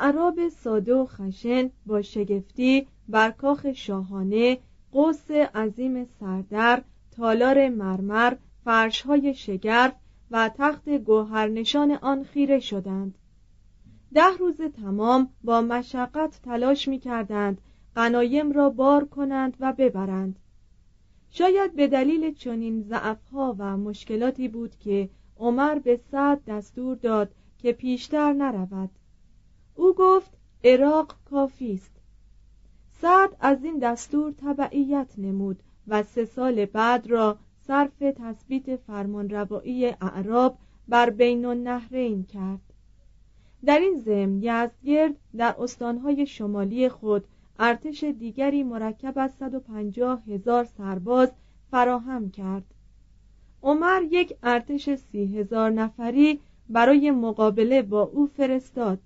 اعراب ساده و خشن با شگفتی بر کاخ شاهانه قوس عظیم سردر تالار مرمر فرشهای شگرف و تخت گوهرنشان آن خیره شدند. ده روز تمام با مشقت تلاش می کردند غنایم را بار کنند و ببرند. شاید به دلیل چنین ضعفها و مشکلاتی بود که عمر به سعد دستور داد که پیشتر نرود. او گفت عراق کافی است. سعد از این دستور تبعیت نمود و سه سال بعد را صرف تثبیت فرمانروایی اعراب بر بین النهرین کرد. در این ضمن یزدگرد در استانهای شمالی خود ارتش دیگری مرکب از 150 هزار سرباز فراهم کرد. عمر یک ارتش سی هزار نفری برای مقابله با او فرستاد.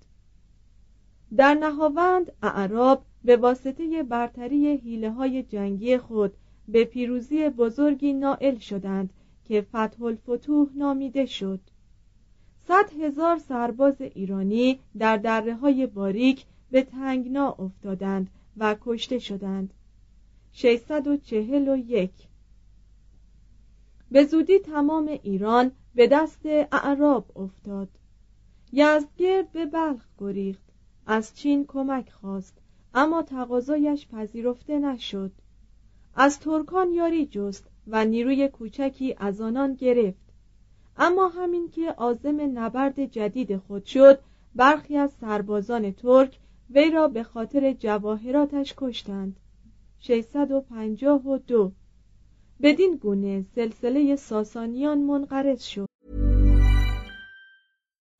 در نهاوند اعراب به واسطه برتری حیله های جنگی خود به پیروزی بزرگی نائل شدند که فتح الفتوح نامیده شد. صد هزار سرباز ایرانی در دره های باریک به تنگنا افتادند و کشته شدند. 641 به زودی تمام ایران به دست اعراب افتاد. یزدگرد به بلخ گریخت. از چین کمک خواست اما تقاضایش پذیرفته نشد. از ترکان یاری جست و نیروی کوچکی از آنان گرفت. اما همین که عازم نبرد جدید خود شد برخی از سربازان ترک وی را به خاطر جواهراتش کشتند. 652 بدین گونه سلسله ساسانیان منقرض شد.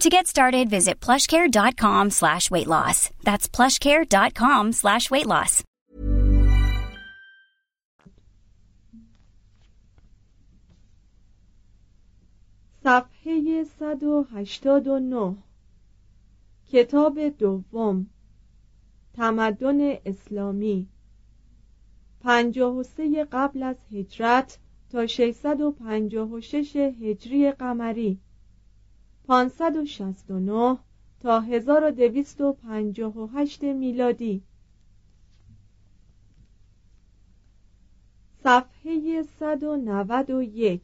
To get started, visit plushcare.com slash weight loss. That's plushcare.com slash weight loss. صفحه 189 کتاب دوم تمدن اسلامی 53 قبل از هجرت تا 656 هجری قمری 569 تا 1258 میلادی. صفحه 191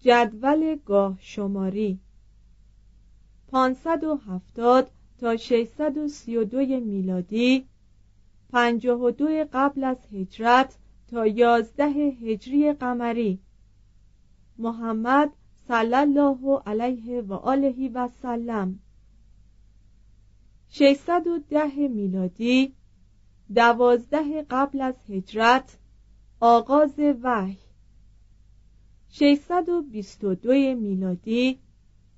جدول گاه شماری. 570 تا 632 میلادی. 52 قبل از هجرت تا 11 هجری قمری. محمد صلی الله علیه و آله و سلم. 610 میلادی دوازده قبل از هجرت آغاز وحی. 622 میلادی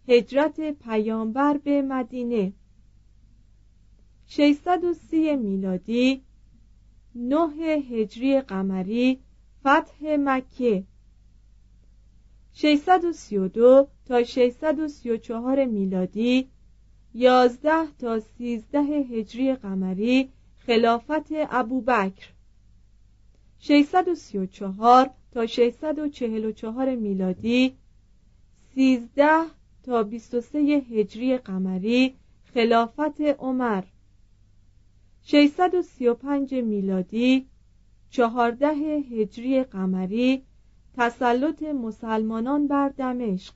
هجرت پیامبر به مدینه. 630 میلادی نه هجری قمری فتح مکه. 632 تا 634 میلادی 11 تا 13 هجری قمری خلافت ابوبکر. 634 تا 644 میلادی 13 تا 23 هجری قمری خلافت عمر. 635 میلادی 14 هجری قمری تسلط مسلمانان بر دمشق.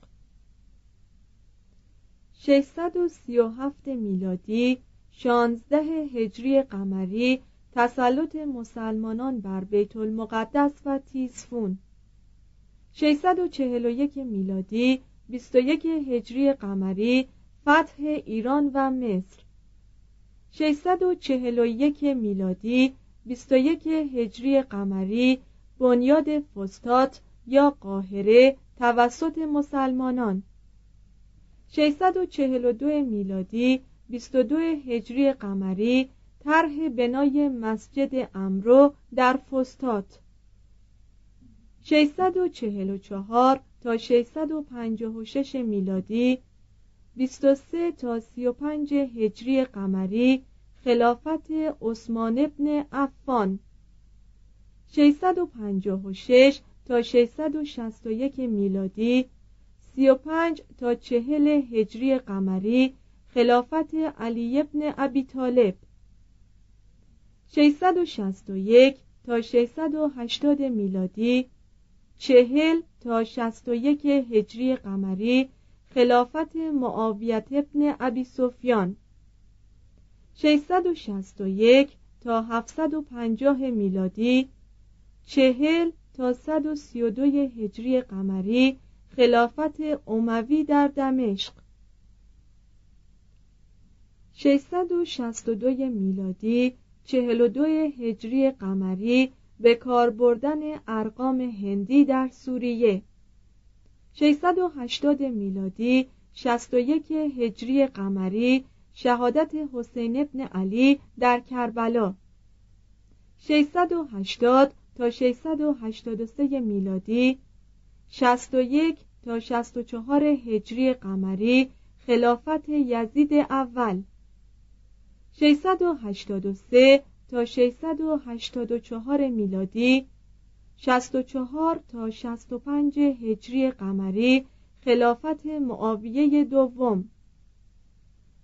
637 میلادی 16 هجری قمری تسلط مسلمانان بر بیت المقدس و تیزفون. 641 میلادی 21 هجری قمری فتح ایران و مصر. 641 میلادی 21 هجری قمری بنیاد فستات یا قاهره توسط مسلمانان. 642 میلادی 22 هجری قمری طرح بنای مسجد امرو در فستات 644 تا 656 میلادی 23 تا 35 هجری قمری خلافت عثمان ابن عفان. 656 تا 661 میلادی 35 تا 40 هجری قمری خلافت علی ابن ابی طالب. 661 تا 680 میلادی 40 تا 61 هجری قمری خلافت معاویت ابن ابی سفیان. 661 تا 750 میلادی 40 تا 132 هجری قمری خلافت اموی در دمشق. 662 میلادی 42 هجری قمری به کار بردن ارقام هندی در سوریه. 680 میلادی 61 هجری قمری شهادت حسین ابن علی در کربلا. 680 تا 683 میلادی 61 تا 64 هجری قمری خلافت یزید اول. 683 تا 684 میلادی 64 تا 65 هجری قمری خلافت معاویه دوم.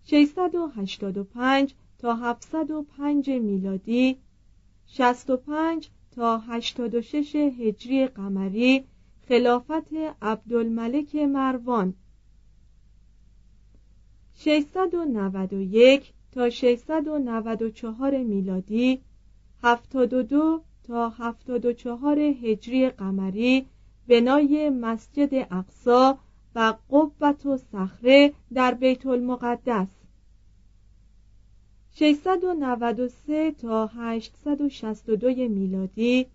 685 تا 705 میلادی 65 تا 86 هجری قمری خلافت عبدالملک مروان. 691 تا 694 میلادی 72 تا 74 هجری قمری بنای مسجد اقصا و قبت و صخره در بیت المقدس. 693 تا 862 میلادی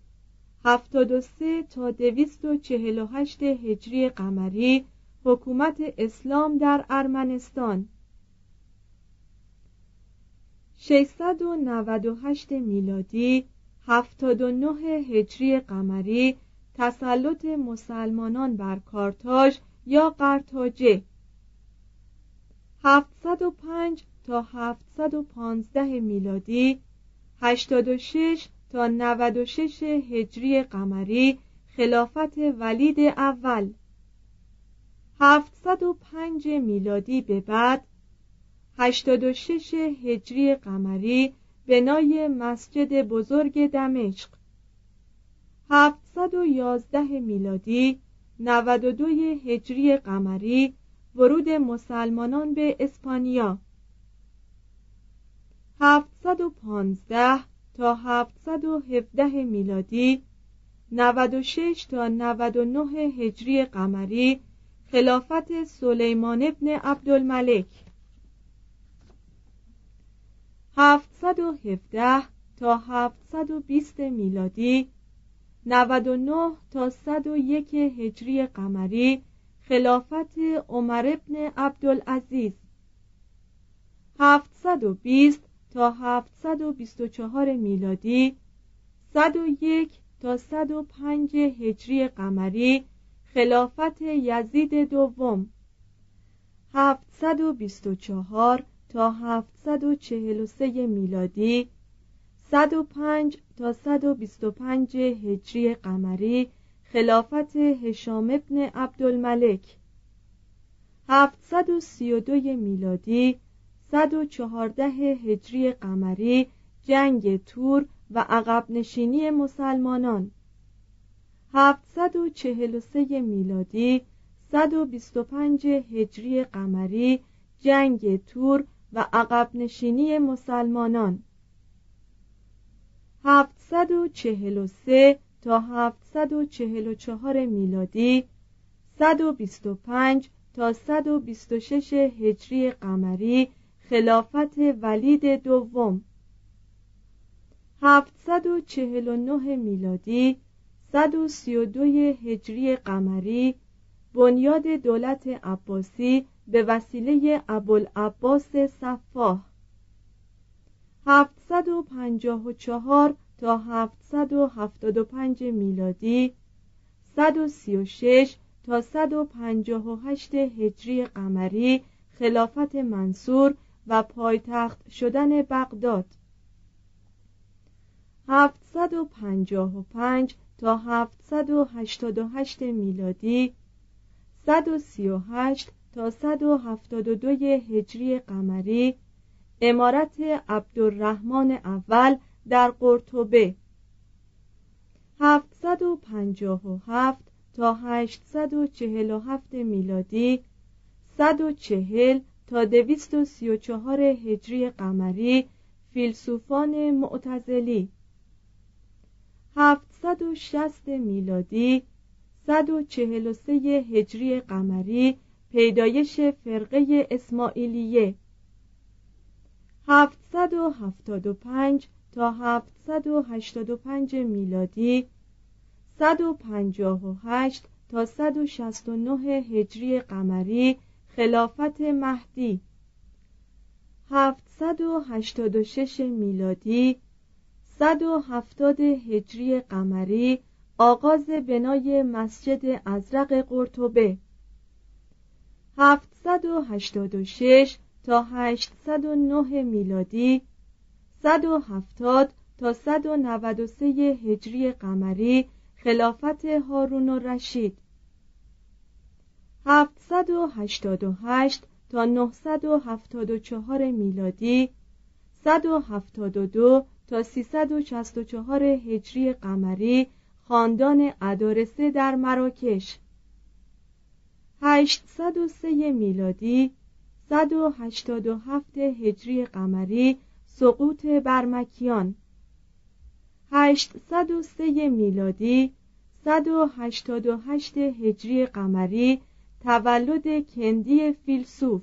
73 تا 248 هجری قمری حکومت اسلام در ارمنستان. 698 میلادی 79 هجری قمری تسلط مسلمانان بر کارتاژ یا قرتاجه 705 تا 715 میلادی 86 تا 96 هجری قمری خلافت ولید اول. 705 میلادی به بعد 86 هجری قمری بنای مسجد بزرگ دمشق. 711 میلادی 92 هجری قمری ورود مسلمانان به اسپانیا. 715 تا 717 میلادی 96 تا 99 هجری قمری خلافت سلیمان ابن عبدالملک. 717 تا 720 میلادی 99 تا 101 هجری قمری خلافت عمر ابن عبدالعزیز. 720 تا 724 میلادی 101 تا 105 هجری قمری خلافت یزید دوم. 724 تا 743 میلادی 105 تا 125 هجری قمری خلافت هشام ابن عبدالملک. 732 میلادی 114 هجری قمری جنگ تور و عقب نشینی مسلمانان 743 میلادی 125 هجری قمری جنگ تور و عقب نشینی مسلمانان 743 تا 744 میلادی 125 تا 126 هجری قمری خلافت ولید دوم. 749 میلادی 132 هجری قمری بنیاد دولت عباسی به وسیله ابوالعباس صفاح. 754 تا 775 میلادی 136 تا 158 هجری قمری خلافت منصور و پایتخت شدن بغداد. 755 تا 788 میلادی 138 تا 172 هجری قمری امارت عبدالرحمن اول در قرطبه. 757 تا 847 میلادی 140 تا 234 هجری قمری فیلسوفان معتزلی. 760 میلادی 143 هجری قمری پیدایش فرقه اسماعیلیه. 775 تا 785 میلادی 158 تا 169 هجری قمری خلافت مهدی. 786 میلادی 170 هجری قمری آغاز بنای مسجد ازرق قرطبه. 786 تا 809 میلادی 170 تا 193 هجری قمری خلافت هارون و رشید. 788 تا 974 میلادی 172 تا 364 هجری قمری خاندان ادارسه در مراکش. 803 میلادی 187 هجری قمری سقوط برمکیان. 803 میلادی 188 هجری قمری تولد کندی فیلسوف.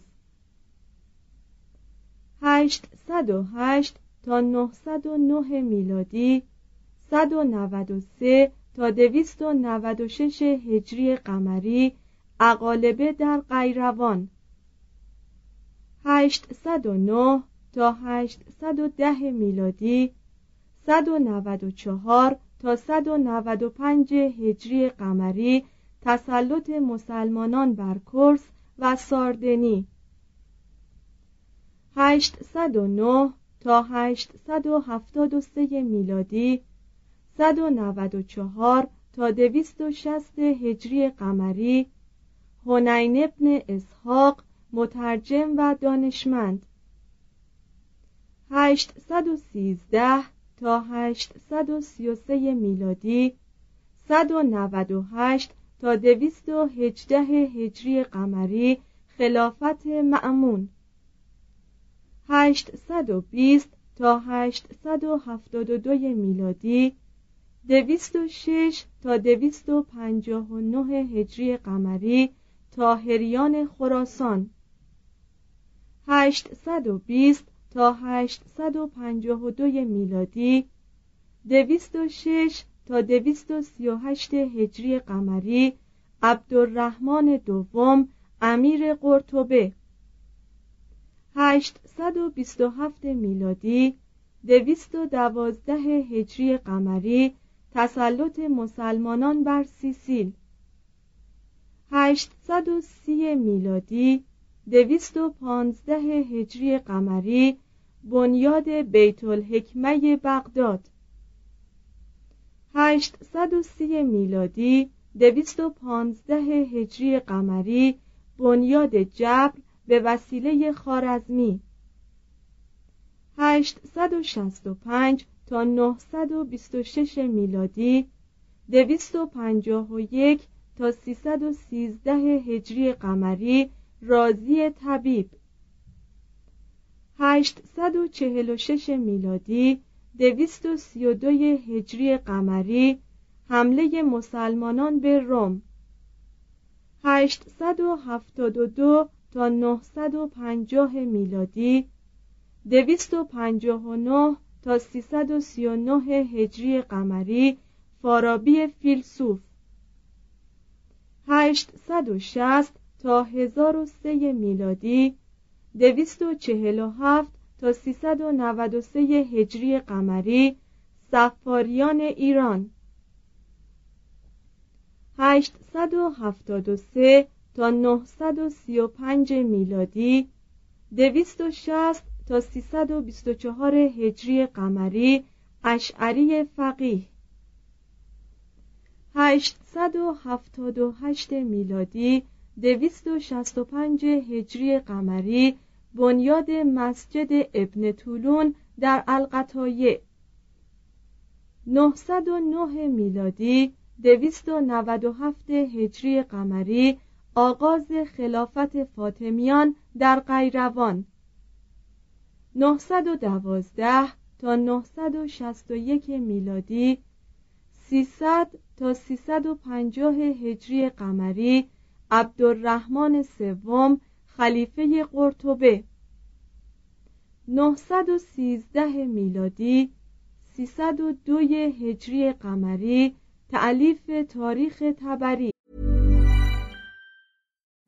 808 تا 909 میلادی 193 تا 296 هجری قمری اقالبه در قیروان. 809 تا 810 میلادی 194 تا 195 هجری قمری تسلط مسلمانان بر کرس و ساردنی. 809 تا 873 میلادی 194 تا 260 هجری قمری هنین ابن اسحاق مترجم و دانشمند. 813 تا 833 میلادی 198 تا 218 هجری قمری خلافت معمون 820 تا 872 میلادی 206 تا 259 هجری قمری تاهریان خراسان. 820 تا 852 میلادی 206 تا 238 هجری قمری عبدالرحمن دوم امیر قرطبه. 827 میلادی 212 هجری قمری تسلط مسلمانان بر سیسیل. 830 میلادی 215 هجری قمری بنیاد بیت الحکمه بغداد. 830 میلادی 215 هجری قمری بنیاد جبر به وسیله خارزمی 865 تا 926 میلادی 251 تا 313 هجری قمری رازی طبیب. 846 میلادی 232 هجری قمری حمله مسلمانان به روم. 872 تا 950 میلادی 259 تا 339 هجری قمری فارابی فیلسوف. 860 تا 1003 میلادی 247 تا 393 هجری قمری سفاریان ایران. 873 تا 935 میلادی 260 تا 324 هجری قمری اشعری فقیه. 878 میلادی 265 هجری قمری بنیاد مسجد ابن طولون در القطایه 909 میلادی 297 هجری قمری آغاز خلافت فاطمیان در قیروان. 912 تا 961 میلادی 300 تا 350 هجری قمری عبدالرحمن سوم خلیفه قرطبه 913 میلادی 302 هجری قمری تعلیف تاریخ تبری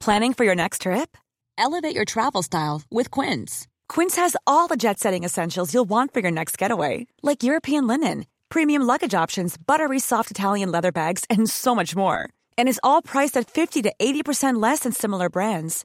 Planning for your next trip? Elevate your travel style with Quince. Quince has all the jet-setting essentials you'll want for your next getaway, like European linen, premium luggage options, buttery soft Italian leather bags, and so much more. And is all priced at 50 to 80% less than similar brands.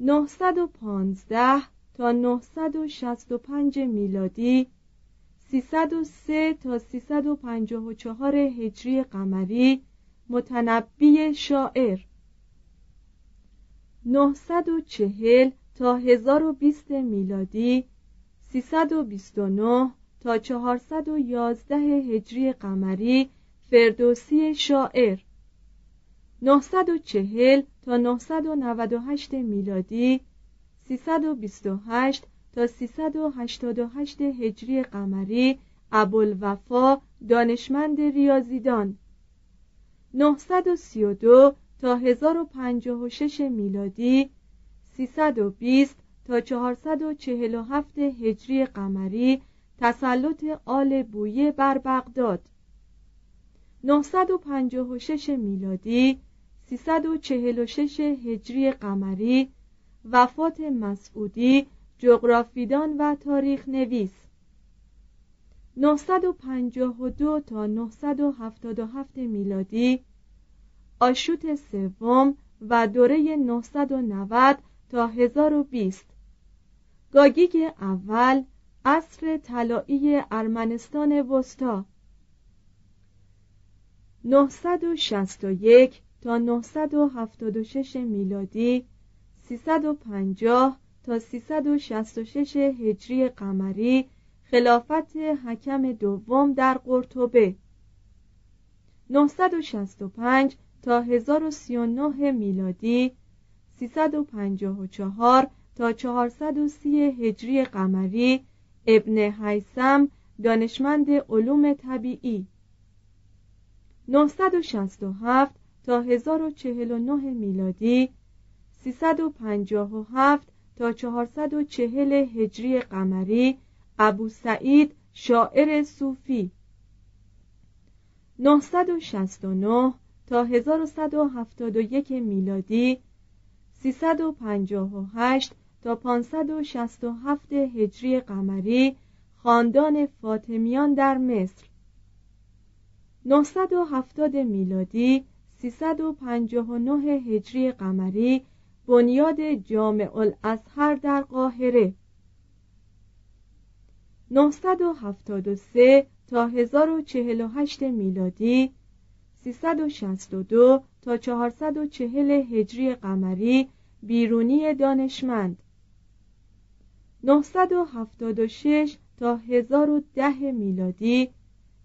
915 تا 965 میلادی 303 تا 354 هجری قمری متنبی شاعر. 940 تا 1020 میلادی 329 تا 411 هجری قمری فردوسی شاعر. 940 تا 998 میلادی 328 تا 388 هجری قمری ابوالوفا دانشمند ریاضیدان. 932 تا 1056 میلادی 320 تا 447 هجری قمری تسلط آل بویه بر بغداد. 956 میلادی 346 هجری قمری وفات مسعودی جغرافیدان و تاریخ نویس. 952 تا 977 میلادی آشوت سوم و دوره 990 تا 1020 گاگیگ اول عصر طلایی ارمنستان وسطا 961 تا 976 میلادی 350 تا 366 هجری قمری خلافت حکم دوم در قرطبه. 965 تا 1039 میلادی 354 تا 430 هجری قمری ابن حیسم دانشمند علوم طبیعی. 967 تا 1049 میلادی 357 تا 440 هجری قمری ابو سعید شاعر صوفی. 969 تا 1171 میلادی 358 تا 567 هجری قمری خاندان فاطمیان در مصر. 970 میلادی 359 هجری قمری بنیاد جامع الازهر در قاهره. 973 تا 1048 میلادی 362 تا 440 هجری قمری بیرونی دانشمند. 976 تا 1010 میلادی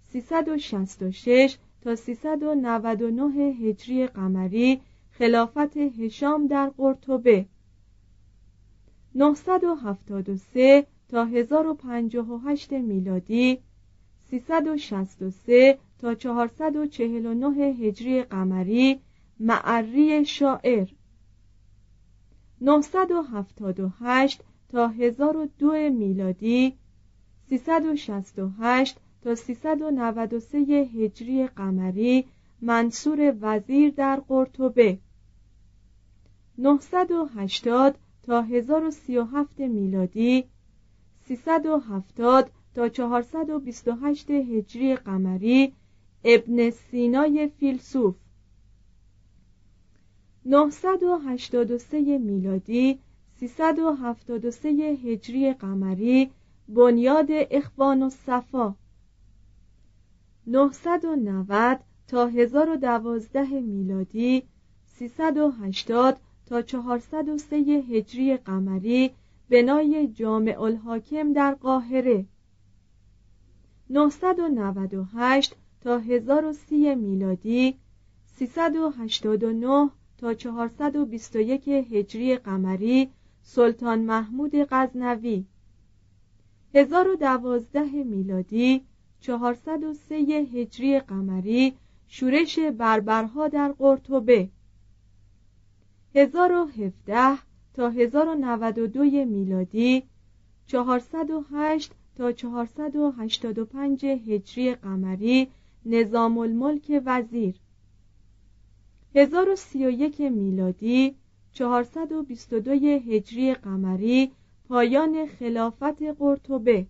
366 تا 399 هجری قمری خلافت هشام در قرطبه. 973 تا 1058 میلادی 363 تا 449 هجری قمری معری شاعر. 978 تا 1002 میلادی 368 تا 393 هجری قمری منصور وزیر در قرطبه. 980 تا 1037 میلادی 370 تا 428 هجری قمری ابن سینای فیلسوف. 983 میلادی 373 هجری قمری بنیاد اخوان و صفا. 990 تا 1012 میلادی 380 تا 403 هجری قمری بنای جامع الحاکم در قاهره. 998 تا 1030 میلادی 389 تا 421 هجری قمری سلطان محمود غزنوی. 1012 میلادی 403 هجری قمری شورش بربرها در قرطبه. 1017 تا 1092 میلادی 408 تا 485 هجری قمری نظام الملک وزیر 1031 میلادی 422 هجری قمری پایان خلافت قرطبه.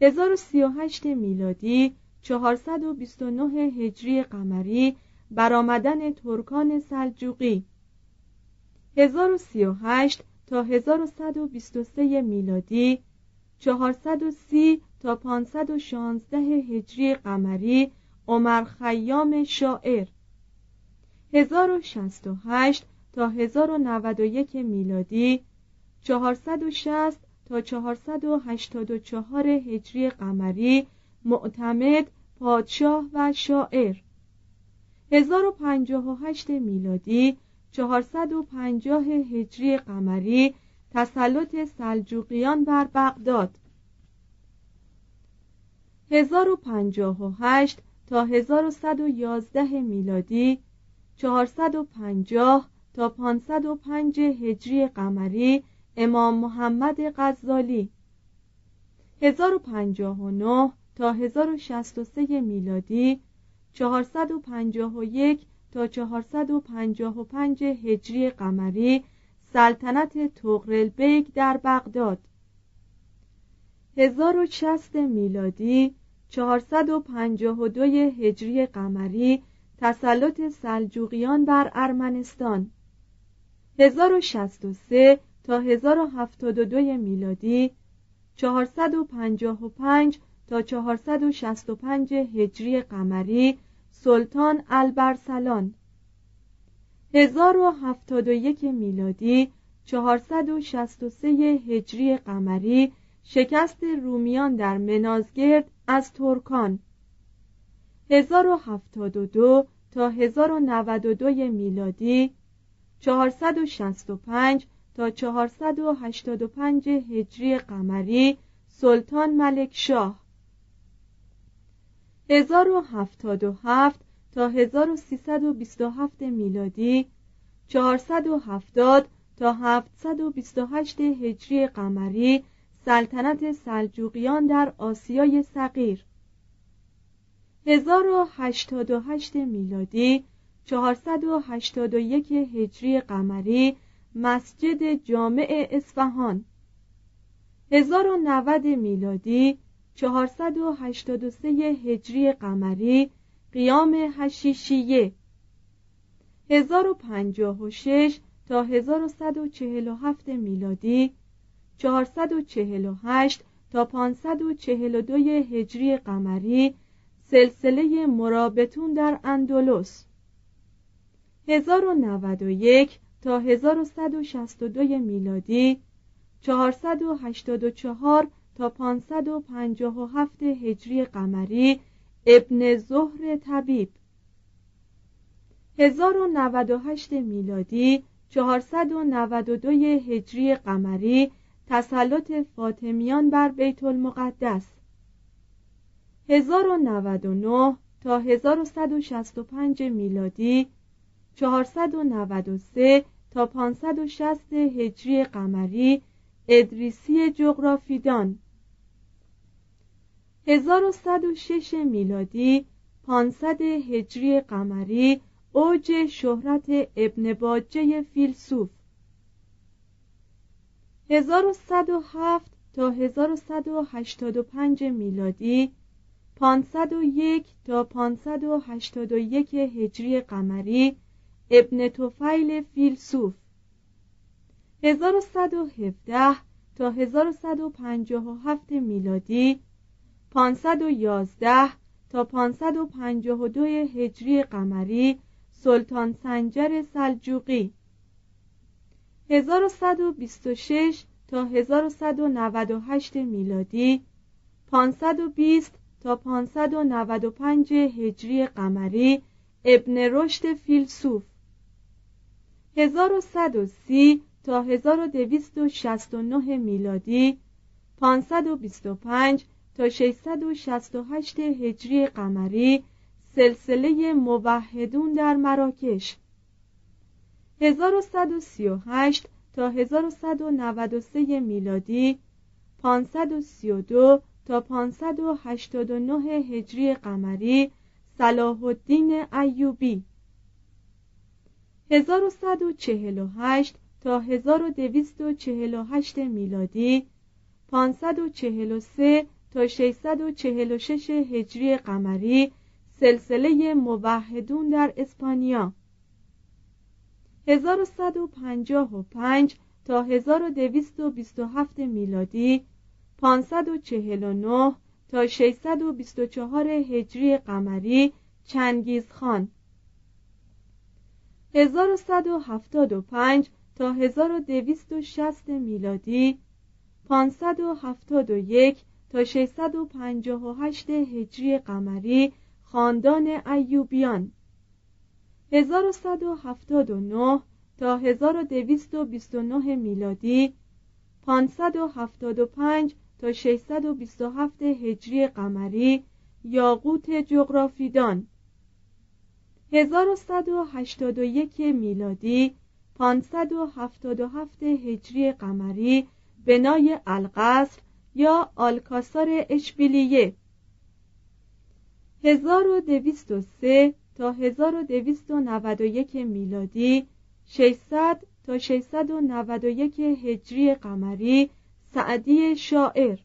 1038 میلادی 429 هجری قمری برآمدن ترکان سلجوقی. 1038 تا 1123 میلادی 430 تا 516 هجری قمری عمر خیام شاعر. 1068 تا 1091 میلادی 460 تا 484 هجری قمری معتمد پادشاه و شاعر. 1058 میلادی 450 هجری قمری تسلط سلجوقیان بر بغداد. 1058 تا 1111 میلادی 450 تا 505 هجری قمری امام محمد غزالی. 1059 تا 1063 میلادی 451 تا 455 هجری قمری سلطنت تغرل بیگ در بغداد. 1060 میلادی 452 هجری قمری تسلط سلجوقیان بر ارمنستان. 1063 تا 1072 میلادی 455 تا 465 هجری قمری سلطان البرسلان. 1071 میلادی 463 هجری قمری شکست رومیان در منازگرد از ترکان. 1072 تا 1092 میلادی 465 تا 485 هجری قمری سلطان ملک شاه. 1077 تا 1327 میلادی 470 تا 728 هجری قمری سلطنت سلجوقیان در آسیای صغیر. 1088 میلادی 481 هجری قمری مسجد جامع اصفهان. 1090 میلادی 483 هجری قمری قیام حشیشیه 1056 تا 1147 میلادی 448 تا 542 هجری قمری سلسله مرابطون در اندلس. 1091 تا 1162 میلادی 484 تا 557 هجری قمری ابن ظهر طبیب. 1098 میلادی 492 هجری قمری تسلط فاطمیان بر بیت المقدس. 1099 تا 1165 میلادی 493 تا 560 هجری قمری ادریسی جغرافیدان. 1106 میلادی 500 هجری قمری اوج شهرت ابن باجه فیلسوف. 1107 تا 1185 میلادی 501 تا 581 هجری قمری ابن توفیل فیلسوف. 1117 تا 1157 میلادی 511 تا 552 هجری قمری سلطان سنجر سلجوقی. 1126 تا 1198 میلادی 520 تا 595 هجری قمری ابن رشد فیلسوف. 1130 تا 1269 میلادی 525 تا 668 هجری قمری سلسله موحدون در مراکش. 1138 تا 1193 میلادی 532 تا 589 هجری قمری صلاح الدین ایوبی. 1148 تا 1248 میلادی 543 تا 646 هجری قمری سلسله موحدون در اسپانیا. 1155 تا 1227 میلادی 549 تا 624 هجری قمری چنگیزخان 1175 تا 1260 میلادی 571 تا 658 هجری قمری خاندان ایوبیان 1179 تا 1229 میلادی 575 تا 627 هجری قمری یاقوت جغرافیدان. 1181 میلادی 577 هجری قمری بنای القصر یا آلکاسار اشبیلیه. 1203 تا 1291 میلادی 600 تا 691 هجری قمری سعدی شاعر.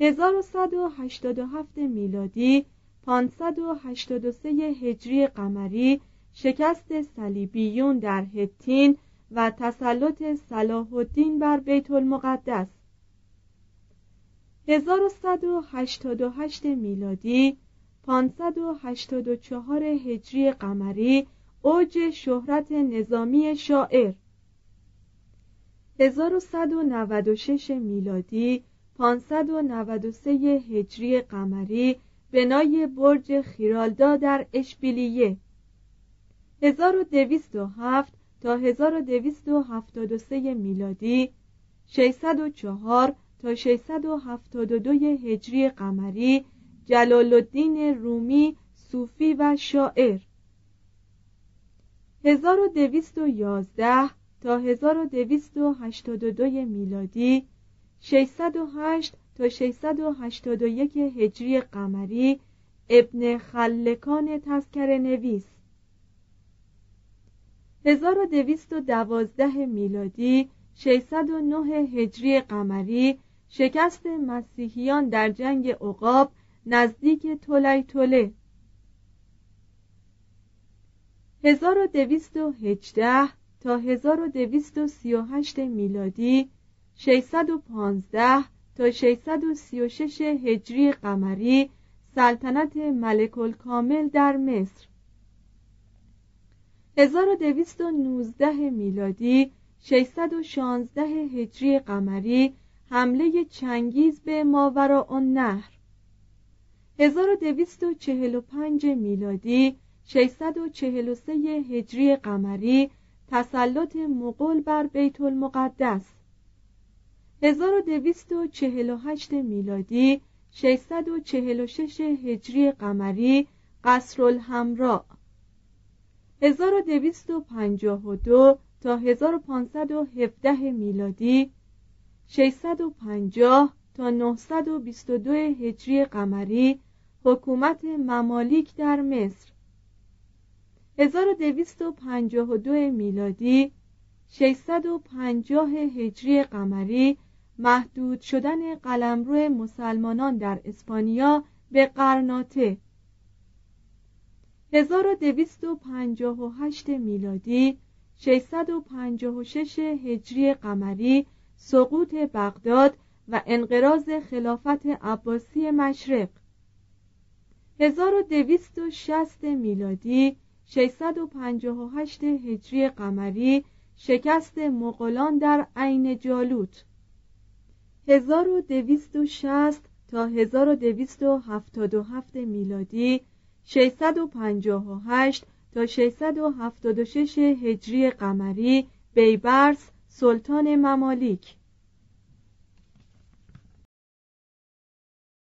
1187 میلادی 583 هجری قمری شکست صلیبیون در هتین و تسلط صلاح الدین بر بیت المقدس. 1188 میلادی 584 هجری قمری اوج شهرت نظامی شاعر. 1196 میلادی 593 هجری قمری بنای برج خیرالدا در اشبیلیه. 1207 تا 1273 میلادی 604 تا 672 هجری قمری جلال الدین رومی صوفی و شاعر. 1211 تا 1282 میلادی 608 تا 681 هجری قمری ابن خلکان تذکر نویس. 1212 میلادی 609 هجری قمری شکست مسیحیان در جنگ عقاب نزدیک تولی توله 1218 تا 1238 میلادی 615 تا 636 هجری قمری سلطنت ملک الکامل در مصر. 1219 میلادی 616 هجری قمری حمله چنگیز به ماورا النهر 1245 میلادی 643 هجری قمری تسلط مغول بر بیت المقدس. 1248 میلادی 646 هجری قمری قصر الحمراء 1252 تا 1517 میلادی 650 تا 922 هجری قمری حکومت ممالیک در مصر. 1252 میلادی 650 هجری قمری محدود شدن قلمرو مسلمانان در اسپانیا به قرناطه. 1258 میلادی 656 هجری قمری سقوط بغداد و انقراض خلافت عباسی مشرق. 1260 میلادی 658 هجری قمری شکست مغولان در عین جالوت. 1260 تا 1277 میلادی 658 تا 676 هجری قمری بیبرس سلطان ممالیک